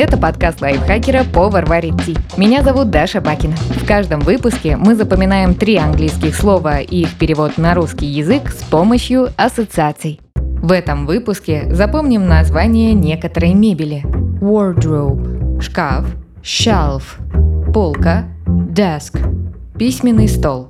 Это подкаст лайфхакера «Повар варит ти». Меня зовут Даша Бакина. В каждом выпуске мы запоминаем три английских слова и их перевод на русский язык с помощью ассоциаций. В этом выпуске запомним название некоторой мебели. Wardrobe – шкаф, shelf – полка, desk – письменный стол.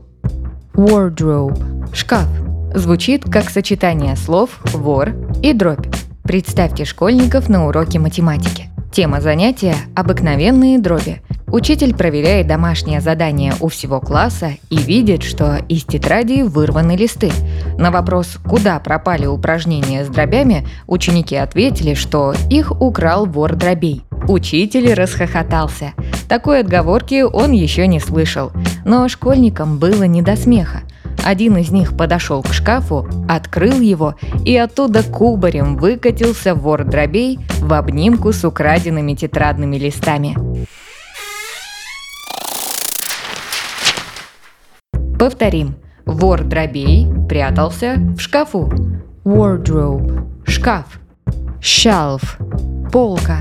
Wardrobe – шкаф. Звучит как сочетание слов «вор» и «дробь». Представьте школьников на уроке математики. Тема занятия – обыкновенные дроби. Учитель проверяет домашнее задание у всего класса и видит, что из тетради вырваны листы. На вопрос, куда пропали упражнения с дробями, ученики ответили, что их украл вор дробей. Учитель расхохотался. Такой отговорки он еще не слышал. Но школьникам было не до смеха. Один из них подошел к шкафу, открыл его, и оттуда кубарем выкатился вор дробей в обнимку с украденными тетрадными листами. Повторим. Вор дробей прятался в шкафу. Wardrobe – шкаф. Shelf – полка.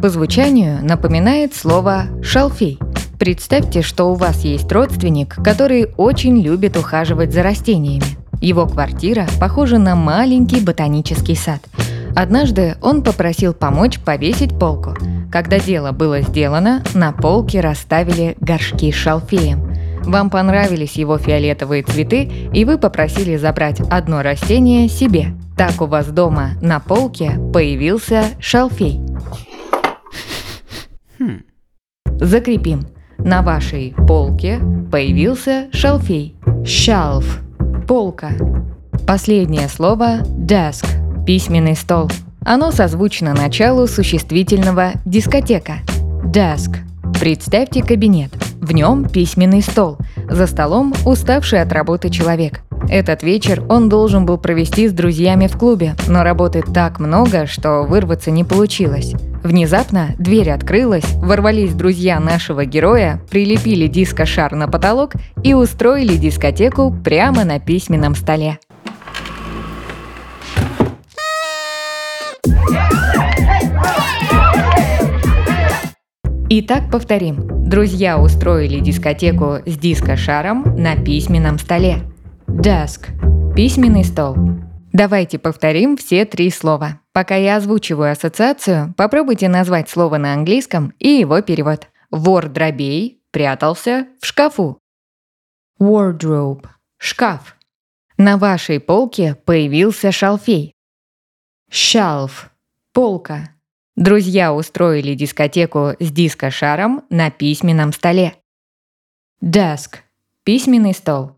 По звучанию напоминает слово «шалфей». Представьте, что у вас есть родственник, который очень любит ухаживать за растениями. Его квартира похожа на маленький ботанический сад. Однажды он попросил помочь повесить полку. Когда дело было сделано, на полке расставили горшки с шалфеем. Вам понравились его фиолетовые цветы, и вы попросили забрать одно растение себе. Так у вас дома на полке появился шалфей. Хм. Закрепим. На вашей полке появился шалфей. Shelf – полка. Последнее слово – desk – письменный стол. Оно созвучно началу существительного «дискотека». Desk – представьте кабинет. В нем письменный стол. За столом уставший от работы человек. Этот вечер он должен был провести с друзьями в клубе, но работы так много, что вырваться не получилось. Внезапно дверь открылась, ворвались друзья нашего героя, прилепили диско-шар на потолок и устроили дискотеку прямо на письменном столе. Итак, повторим. Друзья устроили дискотеку с диско-шаром на письменном столе. Desk – письменный стол. Давайте повторим все три слова. Пока я озвучиваю ассоциацию, попробуйте назвать слово на английском и его перевод. Вор дробей прятался в шкафу. Wardrobe – шкаф. На вашей полке появился шалфей. Shelf – полка. Друзья устроили дискотеку с диско-шаром на письменном столе. Desk – письменный стол.